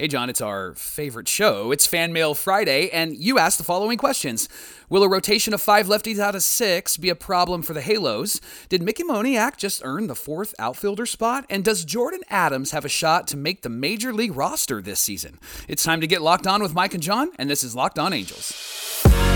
Hey, John, it's our favorite show. It's Fan Mail Friday, and you asked the following questions Will a rotation of five lefties out of six be a problem for the Halos? Did Mickey Moniak just earn the fourth outfielder spot? And does Jordyn Adams have a shot to make the major league roster this season? It's time to get locked on with Mike and John, and this is Locked On Angels.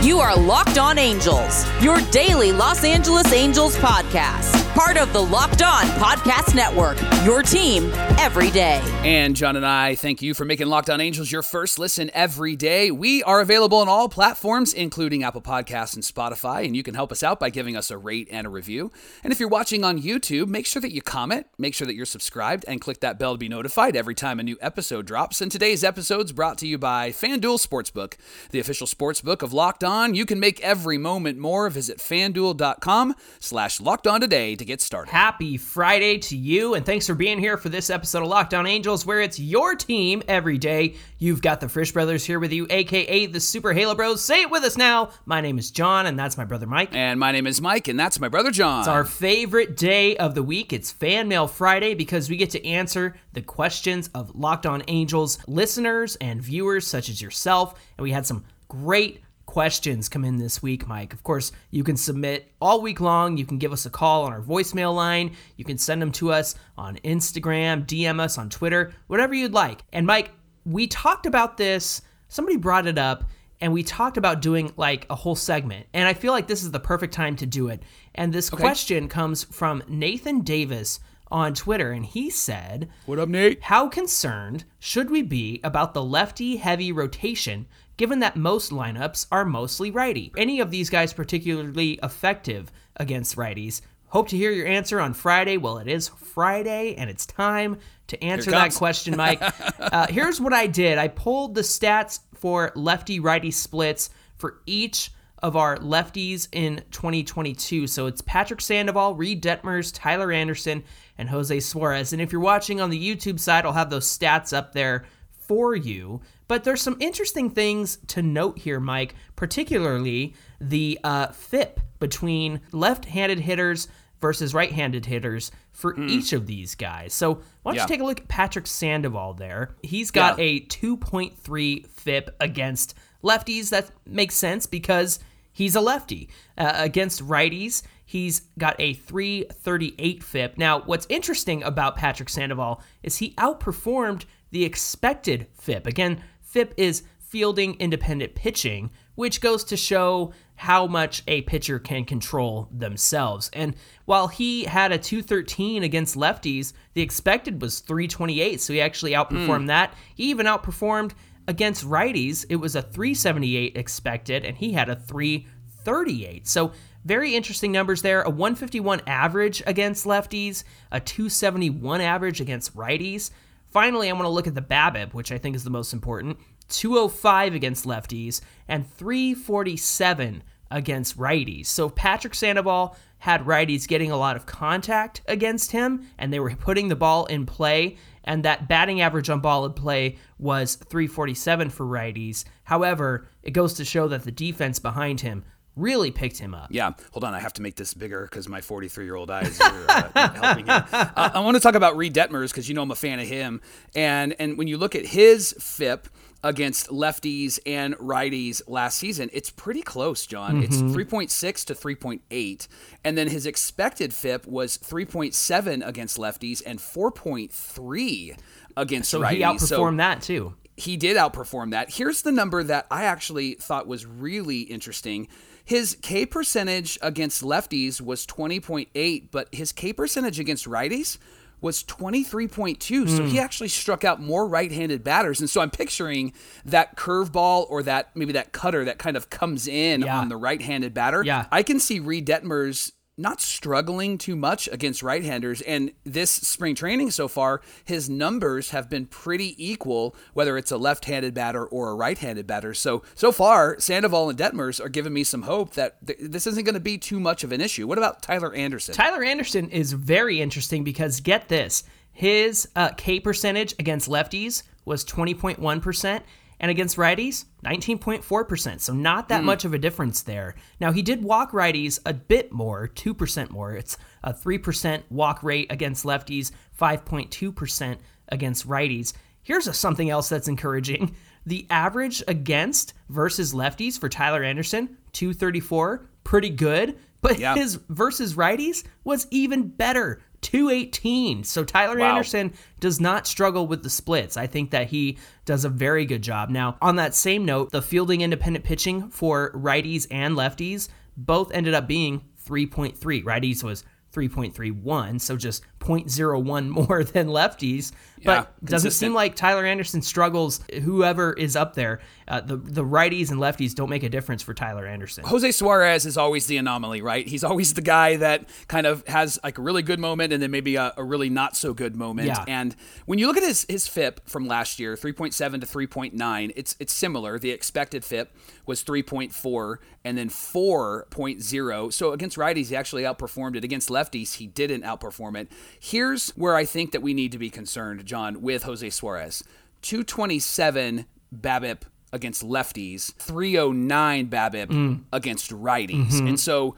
You are Locked On Angels, your daily Los Angeles Angels podcast. Part of the Locked On Podcast Network, your team every day. And John and I thank you for making Locked On Angels your first listen every day. We are available on all platforms, including Apple Podcasts and Spotify, and you can help us out by giving us a rate and a review. And if you're watching on YouTube, make sure that you comment, make sure that you're subscribed, and click that bell to be notified every time a new episode drops. And today's episode is brought to you by FanDuel Sportsbook, the official sportsbook of Locked On. You can make every moment more. Visit fanduel.com slash locked on today to get started. Happy Friday to you, and thanks for being here for this episode of Locked On Angels, where it's your team every day. You've got the Frisch Brothers here with you, aka the Super Halo Bros. Say it with us now. My name is John, and that's my brother Mike. And my name is Mike, and that's my brother John. It's our favorite day of the week. It's Fan Mail Friday because we get to answer the questions of Locked On Angels listeners and viewers, such as yourself. And we had some great questions come in this week, Mike. Of course, you can submit all week long. You can give us a call on our voicemail line. You can send them to us on Instagram, DM us on Twitter, whatever you'd like. And Mike, we talked about this. Somebody brought it up and we talked about doing like a whole segment. And I feel like this is the perfect time to do it. And this okay. question comes from Nathan Davis on Twitter, and he said, What up, Nate? How concerned should we be about the lefty heavy rotation given that most lineups are mostly righty. Any of these guys particularly effective against righties? Hope to hear your answer on Friday. Well, it is Friday, and it's time to answer that question, Mike. uh, here's what I did I pulled the stats for lefty righty splits for each of our lefties in 2022. So it's Patrick Sandoval, Reid Detmers, Tyler Anderson, and Jose Suarez. And if you're watching on the YouTube side, I'll have those stats up there for you. But there's some interesting things to note here, Mike, particularly the uh, FIP between left handed hitters versus right handed hitters for mm. each of these guys. So why don't yeah. you take a look at Patrick Sandoval there? He's got yeah. a 2.3 FIP against lefties. That makes sense because he's a lefty. Uh, against righties, he's got a 338 FIP. Now, what's interesting about Patrick Sandoval is he outperformed the expected FIP. Again, FIP is fielding independent pitching, which goes to show how much a pitcher can control themselves. And while he had a 213 against lefties, the expected was 328, so he actually outperformed mm. that. He even outperformed against righties. It was a 378 expected, and he had a 338. So very interesting numbers there. A 151 average against lefties, a 271 average against righties. Finally, I want to look at the BABIP, which I think is the most important. 205 against lefties and 347 against righties. So Patrick Sandoval had righties getting a lot of contact against him, and they were putting the ball in play. And that batting average on ball in play was 347 for righties. However, it goes to show that the defense behind him really picked him up. Yeah. Hold on. I have to make this bigger because my 43 year old eyes are uh, helping. Uh, I want to talk about Reid Detmers because you know I'm a fan of him. And, and when you look at his FIP, against lefties and righties last season, it's pretty close, John. Mm-hmm. It's 3.6 to 3.8. And then his expected FIP was 3.7 against lefties and 4.3 against so righties. he outperformed so that too. He did outperform that. Here's the number that I actually thought was really interesting. His K percentage against lefties was 20.8, but his K percentage against righties was 23.2. Mm. So he hmm. actually struck out more right handed batters. And so I'm picturing that curveball or that maybe that cutter that kind of comes in yeah. on the right handed batter. Yeah. I can see Reid Detmers not struggling too much against right-handers. And this spring training so far his numbers have been pretty equal whether it's a left-handed batter or a right-handed batter. So so far sandoval and detmers are giving me some hope that th- this isn't going to be too much of an issue. What about tyler anderson? Tyler anderson is very interesting because get this his uh, k percentage against lefties was 20.1% and against righties, 19.4%. So not that mm. much of a difference there. Now, he did walk righties a bit more, 2% more. It's a 3% walk rate against lefties, 5.2% against righties. Here's a, something else that's encouraging. The average against versus lefties for Tyler Anderson, 234, pretty good. But Yeah. his versus righties was even better, 218. So Tyler Wow. Anderson does not struggle with the splits. I think that he does a very good job. Now, on that same note, the fielding independent pitching for righties and lefties both ended up being 3.3. Righties was 3.31, so just 0.01 more than lefties. Yeah, but doesn't consistent. seem like Tyler Anderson struggles. Whoever is up there, uh, the the righties and lefties don't make a difference for Tyler Anderson. Jose Suarez is always the anomaly, right? He's always the guy that kind of has like a really good moment and then maybe a, a really not so good moment. Yeah. And when you look at his his FIP from last year, 3.7 to 3.9, it's it's similar. The expected FIP was 3.4 and then 4.0. So against righties, he actually outperformed it. Against lefties, he didn't outperform it. Here's where I think that we need to be concerned, John, with Jose Suarez. 227 BABIP against lefties, 309 BABIP mm. against righties. Mm-hmm. And so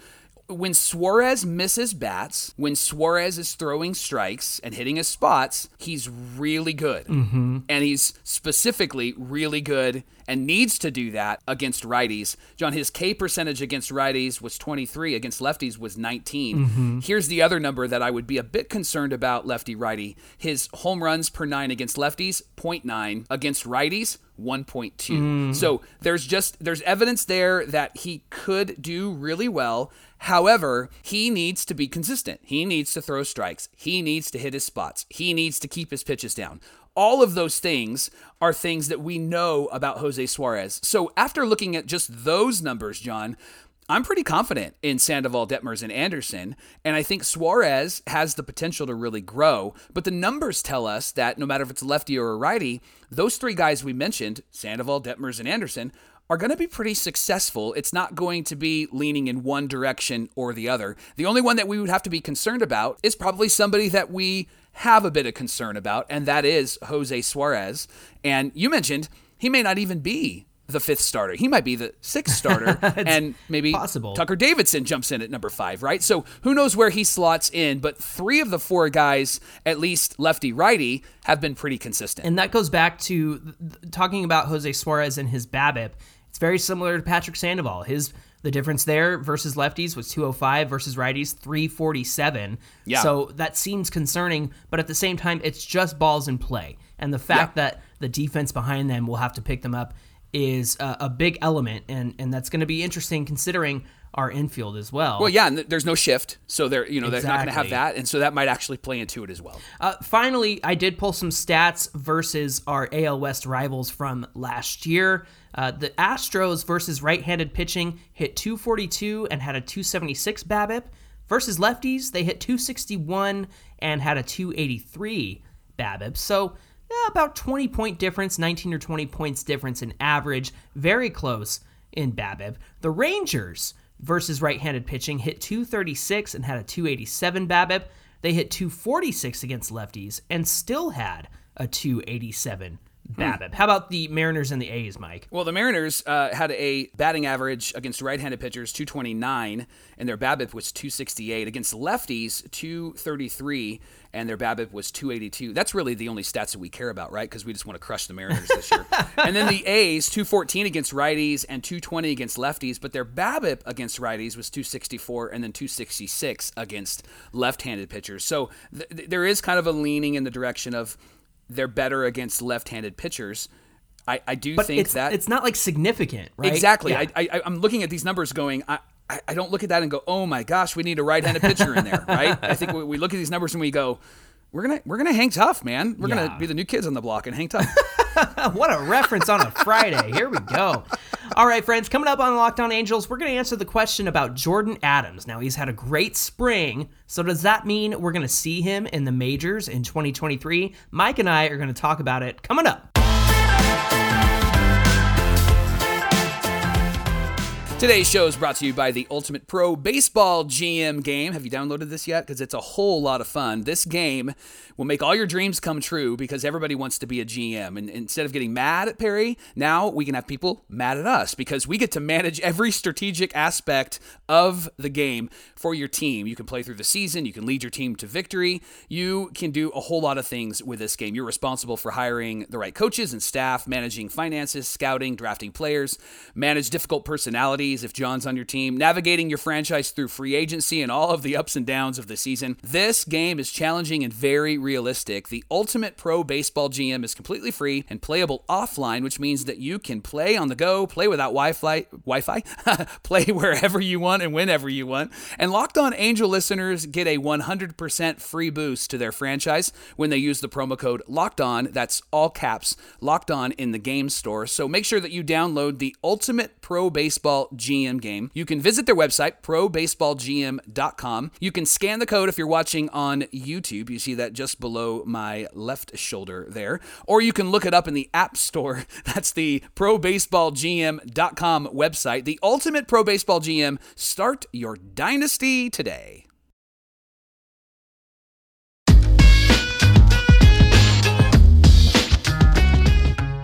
when Suarez misses bats, when Suarez is throwing strikes and hitting his spots, he's really good. Mm-hmm. And he's specifically really good and needs to do that against righties. John, his K percentage against righties was 23, against lefties was 19. Here's the other number that I would be a bit concerned about lefty righty. His home runs per nine against lefties, 0.9, against righties, 1.2. Mm. So there's just there's evidence there that he could do really well. However, he needs to be consistent. He needs to throw strikes. He needs to hit his spots. He needs to keep his pitches down. All of those things are things that we know about Jose Suarez. So after looking at just those numbers, John, I'm pretty confident in Sandoval, Detmers, and Anderson, and I think Suarez has the potential to really grow. But the numbers tell us that no matter if it's lefty or a righty, those three guys we mentioned, Sandoval, Detmers, and Anderson, are going to be pretty successful. It's not going to be leaning in one direction or the other. The only one that we would have to be concerned about is probably somebody that we have a bit of concern about, and that is Jose Suarez. And you mentioned he may not even be the fifth starter. He might be the sixth starter, and maybe possible. Tucker Davidson jumps in at number five, right? So who knows where he slots in? But three of the four guys, at least lefty righty, have been pretty consistent. And that goes back to talking about Jose Suarez and his BABIP. It's very similar to Patrick Sandoval. His the difference there versus lefties was 205 versus righties 347. Yeah. So that seems concerning, but at the same time it's just balls in play. And the fact Yeah. that the defense behind them will have to pick them up is a, a big element and and that's going to be interesting considering our infield as well. well, yeah, and th- there's no shift, so they're you know they're not going to have that, and so that might actually play into it as well. Uh, finally, I did pull some stats versus our AL West rivals from last year. Uh, the Astros versus right-handed pitching hit 242 and had a 276 BABIP. Versus lefties, they hit 261 and had a 283 BABIP. So about 20 point difference, 19 or 20 points difference in average, very close in BABIP. The Rangers versus right-handed pitching hit 236 and had a 287 BABIP. They hit 246 against lefties and still had a 287 BABIP. How about the Mariners and the A's, Mike? Well, the Mariners uh, had a batting average against right-handed pitchers 229, and their BABIP was 268. Against lefties, 233, and their BABIP was 282. That's really the only stats that we care about, right? Because we just want to crush the Mariners this year. and then the A's, 214 against righties and 220 against lefties, but their BABIP against righties was 264 and then 266 against left-handed pitchers. So th- th- there is kind of a leaning in the direction of they're better against left-handed pitchers. I, I do But think it's, that it's not like significant, right? Exactly. Yeah. I, I, I'm looking at these numbers going, I, I, I don't look at that and go, oh my gosh, we need a right-handed pitcher in there, right? I think we, we look at these numbers and we go, we're gonna we're gonna hang tough, man. We're Yeah. gonna be the new kids on the block and hang tough. what a reference on a Friday. Here we go. All right, friends, coming up on Locked On Angels, we're going to answer the question about Jordyn Adams. Now, he's had a great spring. So, does that mean we're going to see him in the majors in 2023? Mike and I are going to talk about it coming up. Today's show is brought to you by the Ultimate Pro Baseball GM game. Have you downloaded this yet? Because it's a whole lot of fun. This game will make all your dreams come true because everybody wants to be a GM. And instead of getting mad at Perry, now we can have people mad at us because we get to manage every strategic aspect of the game for your team. You can play through the season, you can lead your team to victory, you can do a whole lot of things with this game. You're responsible for hiring the right coaches and staff, managing finances, scouting, drafting players, manage difficult personalities if John's on your team, navigating your franchise through free agency and all of the ups and downs of the season. This game is challenging and very realistic. The Ultimate Pro Baseball GM is completely free and playable offline, which means that you can play on the go, play without Wi-Fi, Wi-Fi, play wherever you want and whenever you want. And Locked On Angel listeners get a 100% free boost to their franchise when they use the promo code Locked On. That's all caps, Locked On in the game store. So make sure that you download the Ultimate Pro Baseball GM game. You can visit their website, probaseballgm.com. You can scan the code if you're watching on YouTube. You see that just below my left shoulder there. Or you can look it up in the App Store. That's the probaseballgm.com website. The ultimate Pro Baseball GM. Start your dynasty today.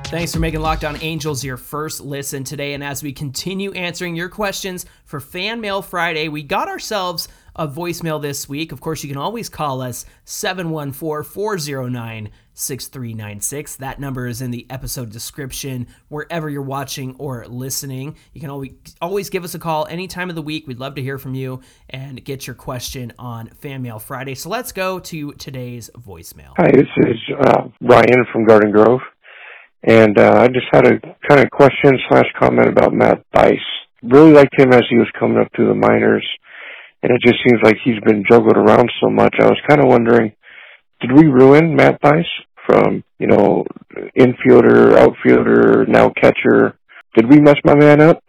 Thanks for making Locked On Angels your first listen today. And as we continue answering your questions for Fan Mail Friday, we got ourselves a voicemail this week. Of course, you can always call us 714 409 6396. That number is in the episode description wherever you're watching or listening. You can always always give us a call any time of the week. We'd love to hear from you and get your question on Fan Mail Friday. So let's go to today's voicemail. Hi, this is uh, Ryan from Garden Grove. And uh, I just had a kind of question slash comment about Matt Thaiss. Really liked him as he was coming up through the minors, and it just seems like he's been juggled around so much. I was kind of wondering, did we ruin Matt Thaiss from you know infielder, outfielder, now catcher? Did we mess my man up?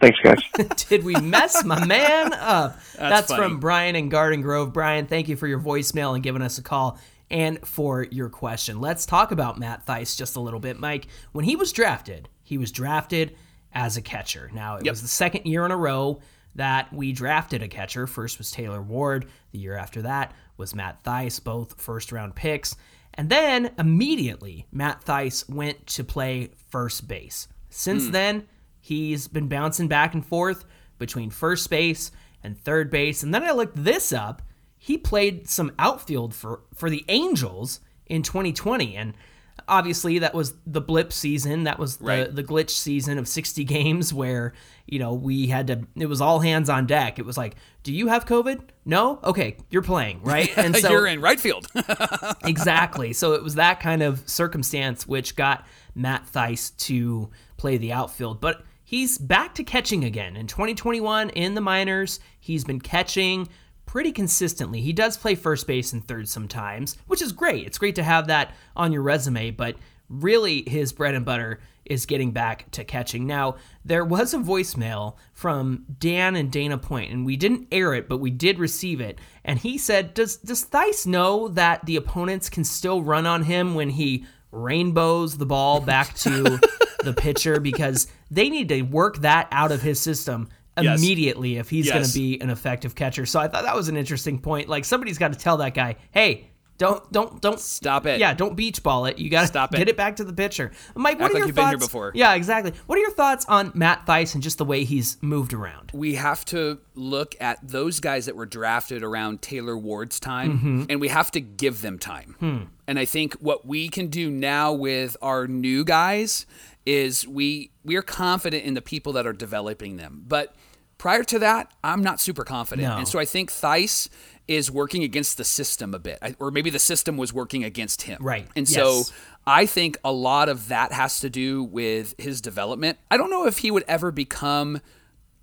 Thanks, guys. Did we mess my man up? That's That's, from Brian in Garden Grove. Brian, thank you for your voicemail and giving us a call and for your question. Let's talk about Matt Thaiss just a little bit, Mike. When he was drafted, he was drafted as a catcher. Now, it Yep. was the second year in a row that we drafted a catcher. First was Taylor Ward. The year after that was Matt Thaiss, both first round picks. And then immediately, Matt Thaiss went to play first base. Since hmm. then, he's been bouncing back and forth between first base and third base. And then I looked this up. He played some outfield for, for the Angels in 2020. And obviously, that was the blip season. That was the, Right. the glitch season of 60 games where, you know, we had to, it was all hands on deck. It was like, do you have COVID? No? Okay, you're playing, right? And so You're in right field. exactly. So it was that kind of circumstance which got Matt Thaiss to play the outfield. But he's back to catching again. In 2021 in the minors, he's been catching pretty consistently. He does play first base and third sometimes, which is great. It's great to have that on your resume, but really his bread and butter is getting back to catching. Now, there was a voicemail from Dan and Dana Point, and we didn't air it, but we did receive it. And he said, Does does Thaiss know that the opponents can still run on him when he rainbows the ball back to the pitcher? Because they need to work that out of his system Yes. immediately if he's going to be an effective catcher. So I thought that was an interesting point. Like somebody's got to tell that guy, hey, don't don't don't Stop it. Yeah, don't beach ball it. You got to Stop it. get it. back to the pitcher. Mike, what Act are like your you've been thoughts? here before. Yeah, exactly. What are your thoughts on Matt Thaiss and just the way he's moved around? we have to look at those guys that were drafted around Taylor Ward's time, Mm-hmm. and we have to give them time. Hmm. And I think what we can do now with our new guys is we we are confident in the people that are developing them. But prior to that, I'm not super confident, No. and so I think Thaiss is working against the system a bit, I- or maybe the system was working against him. Right. And Yes. so I think a lot of that has to do with his development. I don't know if he would ever become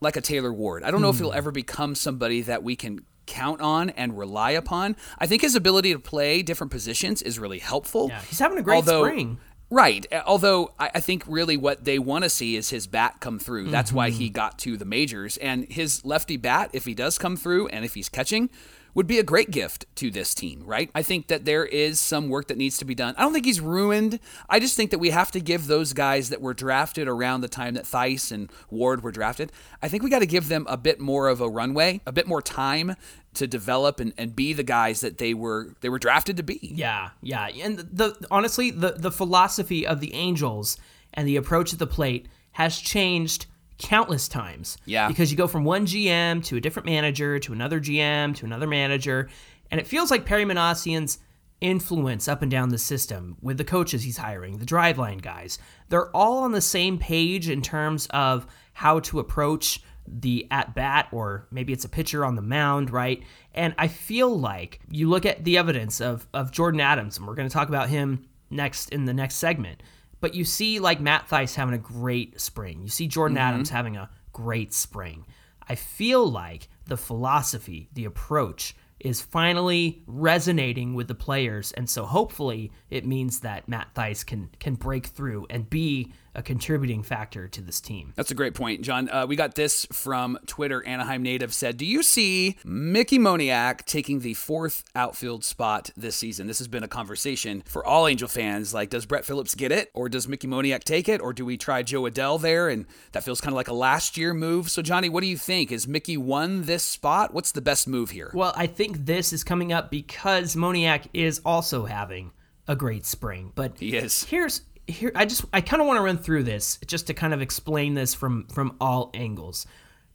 like a Taylor Ward. I don't know if Hmm. he'll ever become somebody that we can count on and rely upon. I think his ability to play different positions is really helpful. Yeah, he's having a great spring. Right. Although I I think really what they want to see is his bat come through. That's why Mm-hmm. he got to the majors. And his lefty bat, if he does come through and if he's catching, would be a great gift to this team, right? I think that there is some work that needs to be done. I don't think he's ruined. I just think that we have to give those guys that were drafted around the time that Thaiss and Ward were drafted, I think we got to give them a bit more of a runway, a bit more time to develop and, and be the guys that they were they were drafted to be. Yeah, yeah. And the honestly, the the philosophy of the Angels and the approach at the plate has changed countless times. Yeah. Because you go from one GM to a different manager to another GM to another manager, and it feels like Perry Minasian's influence up and down the system with the coaches he's hiring, the driveline guys. They're all on the same page in terms of how to approach the at bat, or maybe it's a pitcher on the mound, right? And I feel like you look at the evidence of, of Jordyn Adams, and we're going to talk about him next in the next segment. But you see, like Matt Thaiss having a great spring. You see Jordyn mm-hmm. Adams having a great spring. I feel like the philosophy, the approach, is finally resonating with the players, and so hopefully it means that Matt Thaiss can can break through and be a contributing factor to this team. That's a great point, John. Uh, we got this from Twitter. Anaheim native said, "Do you see Mickey Moniak taking the fourth outfield spot this season?" This has been a conversation for all Angel fans. Like, does Brett Phillips get it, or does Mickey Moniak take it, or do we try Jo Adell there? And that feels kind of like a last year move. So, Johnny, what do you think? Is Mickey won this spot? What's the best move here? Well, I think this is coming up because Moniak is also having a great spring. But he is. Here's here I just I kind of want to run through this just to kind of explain this from from all angles.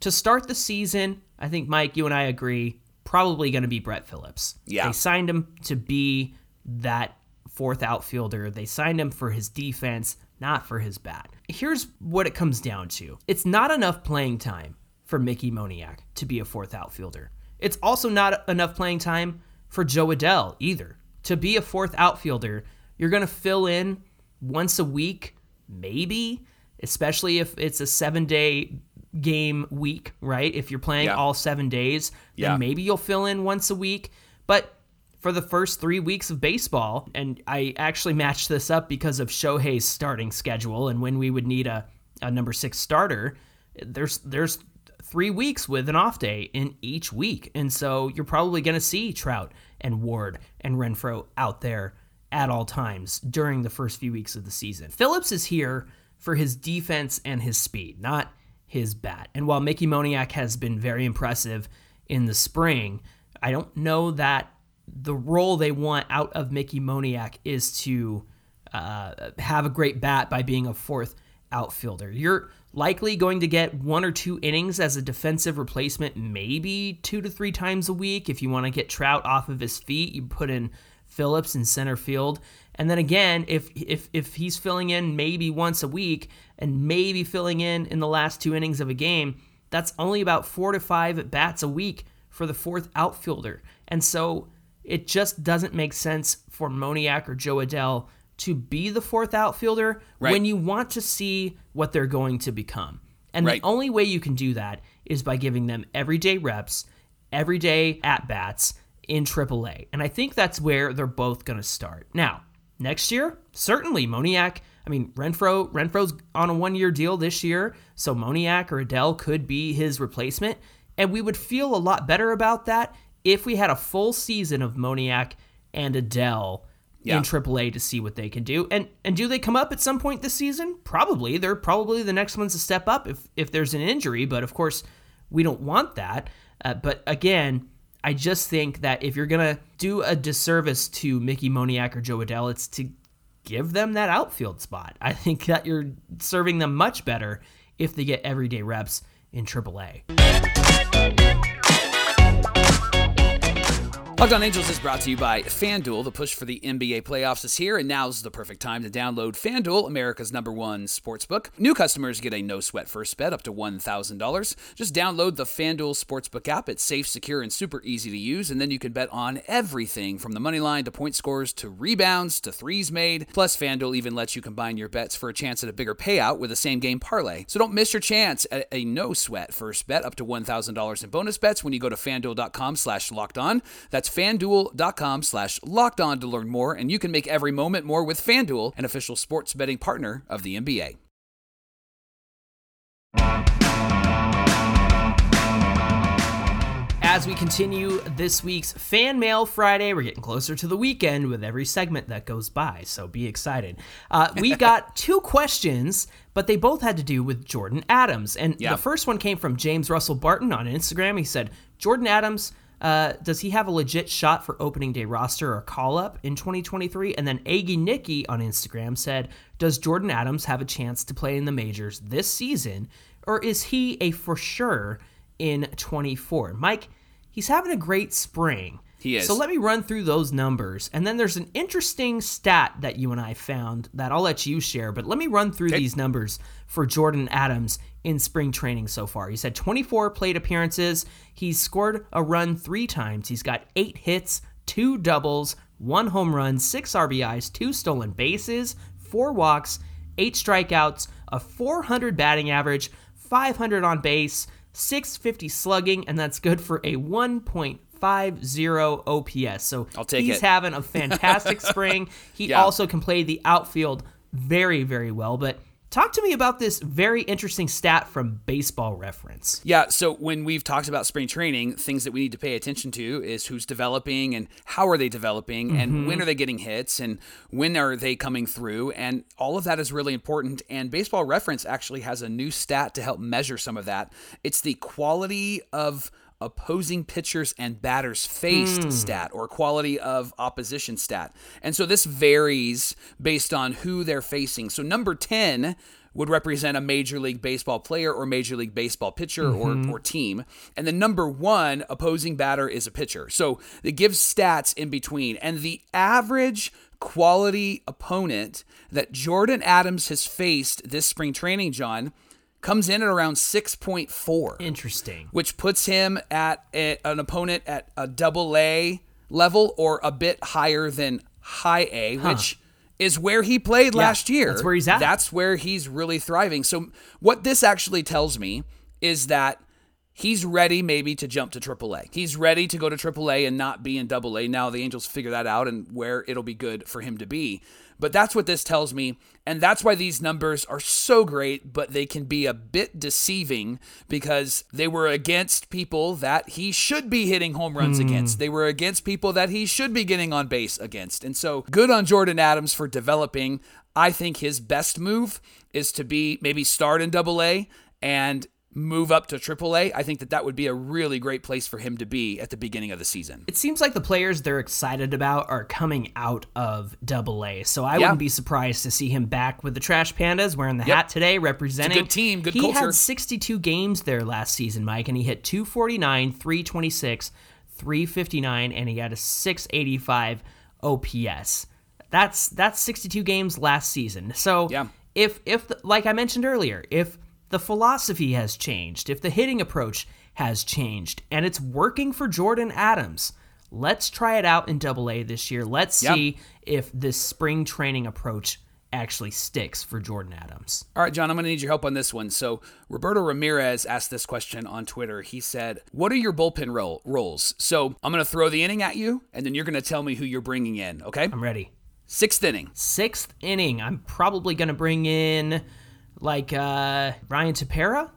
To start the season, I think Mike, you and I agree, probably going to be Brett Phillips. Yeah. They signed him to be that fourth outfielder. They signed him for his defense, not for his bat. Here's what it comes down to. It's not enough playing time for Mickey Moniak to be a fourth outfielder. It's also not enough playing time for Jo Adell either. To be a fourth outfielder, you're going to fill in once a week, maybe, especially if it's a seven day game week, right? If you're playing yeah. all seven days, then yeah. maybe you'll fill in once a week. But for the first three weeks of baseball, and I actually matched this up because of Shohei's starting schedule and when we would need a, a number six starter, there's there's three weeks with an off day in each week. And so you're probably going to see Trout and Ward and Renfroe out there at all times during the first few weeks of the season. Phillips is here for his defense and his speed, not his bat. And while Mickey Moniak has been very impressive in the spring, I don't know that the role they want out of Mickey Moniak is to uh, have a great bat by being a fourth outfielder. You're likely going to get one or two innings as a defensive replacement, maybe two to three times a week. If you want to get Trout off of his feet, you put in Phillips in center field. And then again, if if if he's filling in maybe once a week and maybe filling in in the last two innings of a game, that's only about 4 to 5 at bats a week for the fourth outfielder. And so it just doesn't make sense for Moniak or Jo Adell to be the fourth outfielder right. when you want to see what they're going to become. And right. the only way you can do that is by giving them everyday reps, everyday at bats, in AAA. And I think that's where they're both going to start. Now, next year, certainly Moniak. I mean, Renfroe Renfroe's on a one-year deal this year, so Moniak or Adell could be his replacement, and we would feel a lot better about that if we had a full season of Moniak and Adell yeah. in AAA to see what they can do. And and do they come up at some point this season? Probably. They're probably the next ones to step up if if there's an injury, but of course, we don't want that. Uh, but again, I just think that if you're gonna do a disservice to Mickey Moniak or Jo Adell, it's to give them that outfield spot. I think that you're serving them much better if they get everyday reps in AAA. Locked On Angels is brought to you by FanDuel. The push for the NBA playoffs is here, and now's the perfect time to download FanDuel, America's number one sportsbook. New customers get a no sweat first bet up to $1,000. Just download the FanDuel Sportsbook app. It's safe, secure, and super easy to use, and then you can bet on everything from the money line to point scores to rebounds to threes made. Plus, FanDuel even lets you combine your bets for a chance at a bigger payout with a same game parlay. So don't miss your chance at a no sweat first bet up to $1,000 in bonus bets when you go to fanduel.com slash locked on. That's fanduel.com slash locked on to learn more, and you can make every moment more with FanDuel, an official sports betting partner of the NBA. as we continue this week's Fan Mail Friday, we're getting closer to the weekend with every segment that goes by, so be excited. Uh, we got two questions, but they both had to do with Jordyn Adams. And Yeah. the first one came from James Russell Barton on Instagram. He said, Jordyn Adams, uh, does he have a legit shot for opening day roster or call up in 2023? And then Aggie Nicky on Instagram said, Does Jordyn Adams have a chance to play in the majors this season, or is he a for sure in 24? Mike, he's having a great spring. He is. So let me run through those numbers. And then there's an interesting stat that you and I found that I'll let you share, but let me run through these numbers for Jordyn Adams in spring training so far. He's had 24 plate appearances. He's scored a run three times. He's got eight hits, two doubles, one home run, six RBIs, two stolen bases, four walks, eight strikeouts, a 400 batting average, 500 on base, 650 slugging, and that's good for a 1.50 OPS. So I'll take he's it. having a fantastic spring. He Yeah. also can play the outfield very, very well. But talk to me about this very interesting stat from Baseball Reference. Yeah, so when we've talked about spring training, things that we need to pay attention to is who's developing and how are they developing and mm-hmm. when are they getting hits and when are they coming through and all of that is really important and Baseball Reference actually has a new stat to help measure some of that. It's the quality of opposing pitchers and batters faced hmm. stat or quality of opposition stat. And so this varies based on who they're facing. So number 10 would represent a Major League Baseball player or Major League Baseball pitcher or, mm-hmm. or team. And the number one opposing batter is a pitcher. So it gives stats in between. And the average quality opponent that Jordyn Adams has faced this spring training, John, comes in at around 6.4 Interesting. which puts him at a, an opponent at a double A level or a bit higher than high A, which is where he played last year. that's where he's at. That's where he's really thriving. So what this actually tells me is that he's ready maybe to jump to AAA. He's ready to go to AAA and not be in AA. Now the Angels figure that out and where it'll be good for him to be. But that's what this tells me. And that's why these numbers are so great, but they can be a bit deceiving because they were against people that he should be hitting home runs hmm. against. They were against people that he should be getting on base against. And so good on Jordyn Adams for developing. I think his best move is to be maybe start in double A and move up to AAA. I think that that would be a really great place for him to be at the beginning of the season. It seems like the players they're excited about are coming out of Double A, so I Yeah. wouldn't be surprised to see him back with the Trash Pandas wearing the hat today, representing. good team, good he culture. had 62 games there last season, Mike, and he hit 249, 326, 359, and he had a 685 OPS. That's that's 62 games last season. So Yeah. if if the, like I mentioned earlier, if the philosophy has changed, if the hitting approach has changed, and it's working for Jordyn Adams, let's try it out in Double A this year. Let's Yeah. see if this spring training approach actually sticks for Jordyn Adams. All right, John, I'm going to need your help on this one. So, Roberto Ramirez asked this question on Twitter. He said, What are your bullpen role, roles? So, I'm going to throw the inning at you, and then you're going to tell me who you're bringing in, okay? I'm ready. Sixth inning. Sixth inning, I'm probably gonna bring in like uh Ryan Tepera.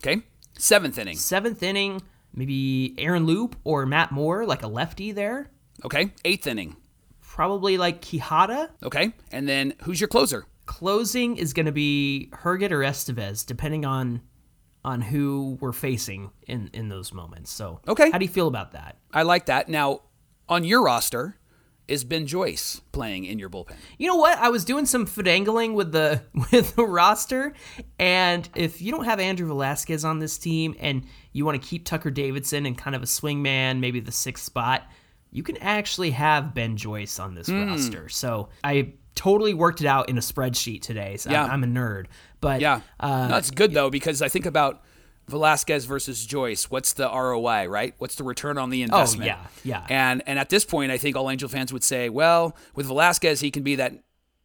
Okay. Seventh inning. Seventh inning, maybe Aaron Loup or Matt Moore, like a lefty there. Okay. Eighth inning. Probably like Quijada. Okay. And then who's your closer? Closing is going to be Herget or Estevez, depending on on who we're facing in in those moments. So, Okay. how do you feel about that? I like that. Now, on your roster, is Ben Joyce playing in your bullpen? You know what? I was doing some finagling with the with the roster, and if you don't have Andrew Velazquez on this team, and you want to keep Tucker Davidson in kind of a swingman, maybe the sixth spot, you can actually have Ben Joyce on this Hmm. roster. So I totally worked it out in a spreadsheet today. So Yeah. I'm, I'm a nerd, but Yeah. uh, no, that's good, though, because I think about Velazquez versus Joyce. What's the ROI, right? What's the return on the oh, investment? Oh, yeah, yeah. And and at this point, I think all Angel fans would say, well, with Velazquez, he can be that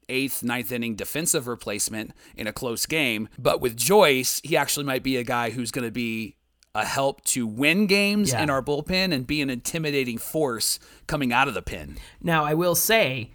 eighth, ninth inning defensive replacement in a close game. But with Joyce, he actually might be a guy who's going to be a help to win games Yeah. in our bullpen and be an intimidating force coming out of the pin. Now, I will say,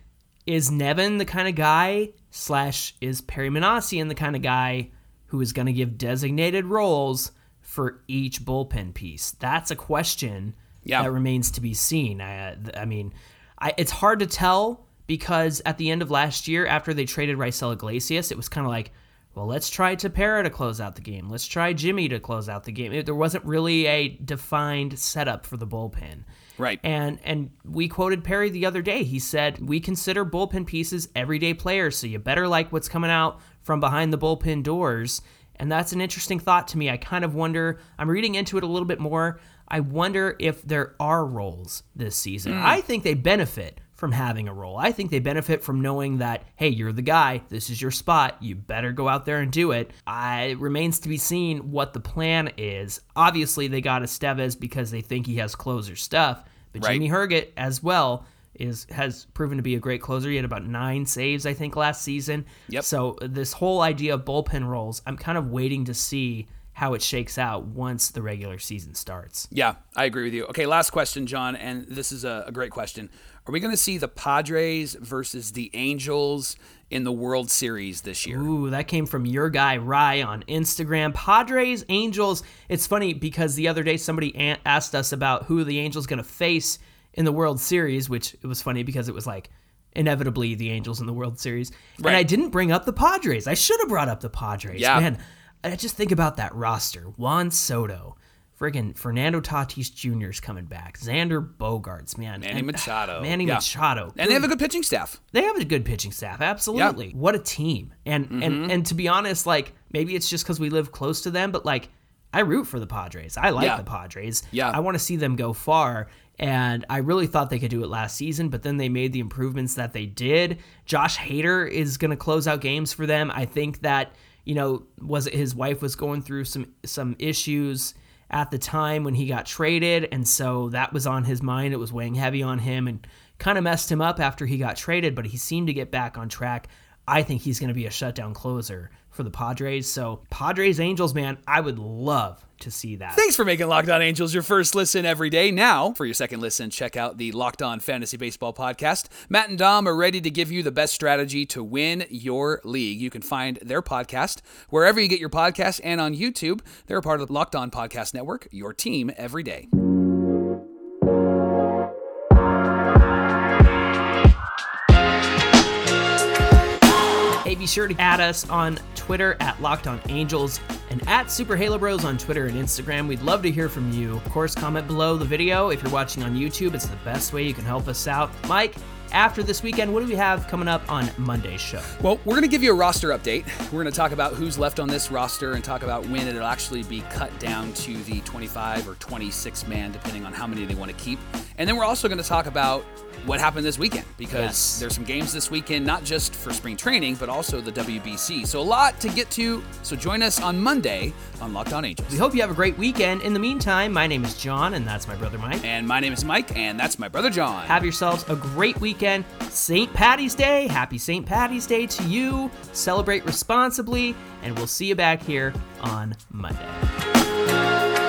is Nevin the kind of guy, slash, is Perry Minasian the kind of guy who is going to give designated roles for each bullpen piece? That's a question Yeah. that remains to be seen. I, I mean, I, it's hard to tell because at the end of last year, after they traded Raisel Iglesias, it was kind of like, well, let's try Tepera to close out the game. Let's try Jimmy to close out the game. It- there wasn't really a defined setup for the bullpen. Right. And and we quoted Perry the other day. He said, "We consider bullpen pieces everyday players, so you better like what's coming out from behind the bullpen doors." And that's an interesting thought to me. I kind of wonder, I'm reading into it a little bit more. I wonder if there are roles this season. Hmm. I think they benefit from having a role. I think they benefit from knowing that, hey, you're the guy, this is your spot, you better go out there and do it. I, it remains to be seen what the plan is. Obviously, they got Estevez because they think he has closer stuff, but Right. Jimmy Herget as well is has proven to be a great closer. He had about nine saves, I think, last season. Yep. So this whole idea of bullpen roles, I'm kind of waiting to see how it shakes out once the regular season starts. Yeah, I agree with you. Okay, last question, John, and this is a, a great question. Are we going to see the Padres versus the Angels in the World Series this year? Ooh, that came from your guy Rye on Instagram. Padres, Angels. It's funny because the other day somebody asked us about who the Angels going to face in the World Series, which it was funny because it was like inevitably the Angels in the World Series. Right. And I didn't bring up the Padres. I should have brought up the Padres. Yeah. Man, I just think about that roster. Juan Soto. Friggin' Fernando Tatis Jr. is coming back. Xander Bogaerts, man. Manny And- Machado. Manny Yeah. Machado. And they have a good pitching staff. They have a good pitching staff, absolutely. What a team! And Mm-hmm. and and to be honest, like maybe it's just because we live close to them, but like I root for the Padres. I like Yeah. the Padres. Yeah. I want to see them go far. And I really thought they could do it last season, but then they made the improvements that they did. Josh Hader is going to close out games for them. I think that you know was it his wife was going through some some issues at the time when he got traded, and so that was on his mind. It was weighing heavy on him and kind of messed him up after he got traded, but he seemed to get back on track. I think he's going to be a shutdown closer for the Padres. So, Padres Angels, man, I would love to see that. Thanks for making Locked On Angels your first listen every day. Now, for your second listen, check out the Locked On Fantasy Baseball podcast. Matt and Dom are ready to give you the best strategy to win your league. You can find their podcast wherever you get your podcasts and on YouTube. They're a part of the Locked On Podcast Network, your team every day. Be sure to add us on Twitter at Locked On Angels and at Super Halo Bros on Twitter and Instagram. We'd love to hear from you. Of course, comment below the video. If you're watching on YouTube, it's the best way you can help us out. Mike, after this weekend, what do we have coming up on Monday's show? Well, we're going to give you a roster update. We're going to talk about who's left on this roster and talk about when it'll actually be cut down to the 25 or 26 man, depending on how many they want to keep. And then we're also going to talk about what happened this weekend because Yes. there's some games this weekend, not just for spring training, but also the WBC. So a lot to get to. So join us on Monday on Locked On Angels. We hope you have a great weekend. In the meantime, my name is John, and that's my brother Mike. And my name is Mike, and that's my brother John. Have yourselves a great weekend. St. Patty's Day. Happy St. Patty's Day to you. Celebrate responsibly, and we'll see you back here on Monday.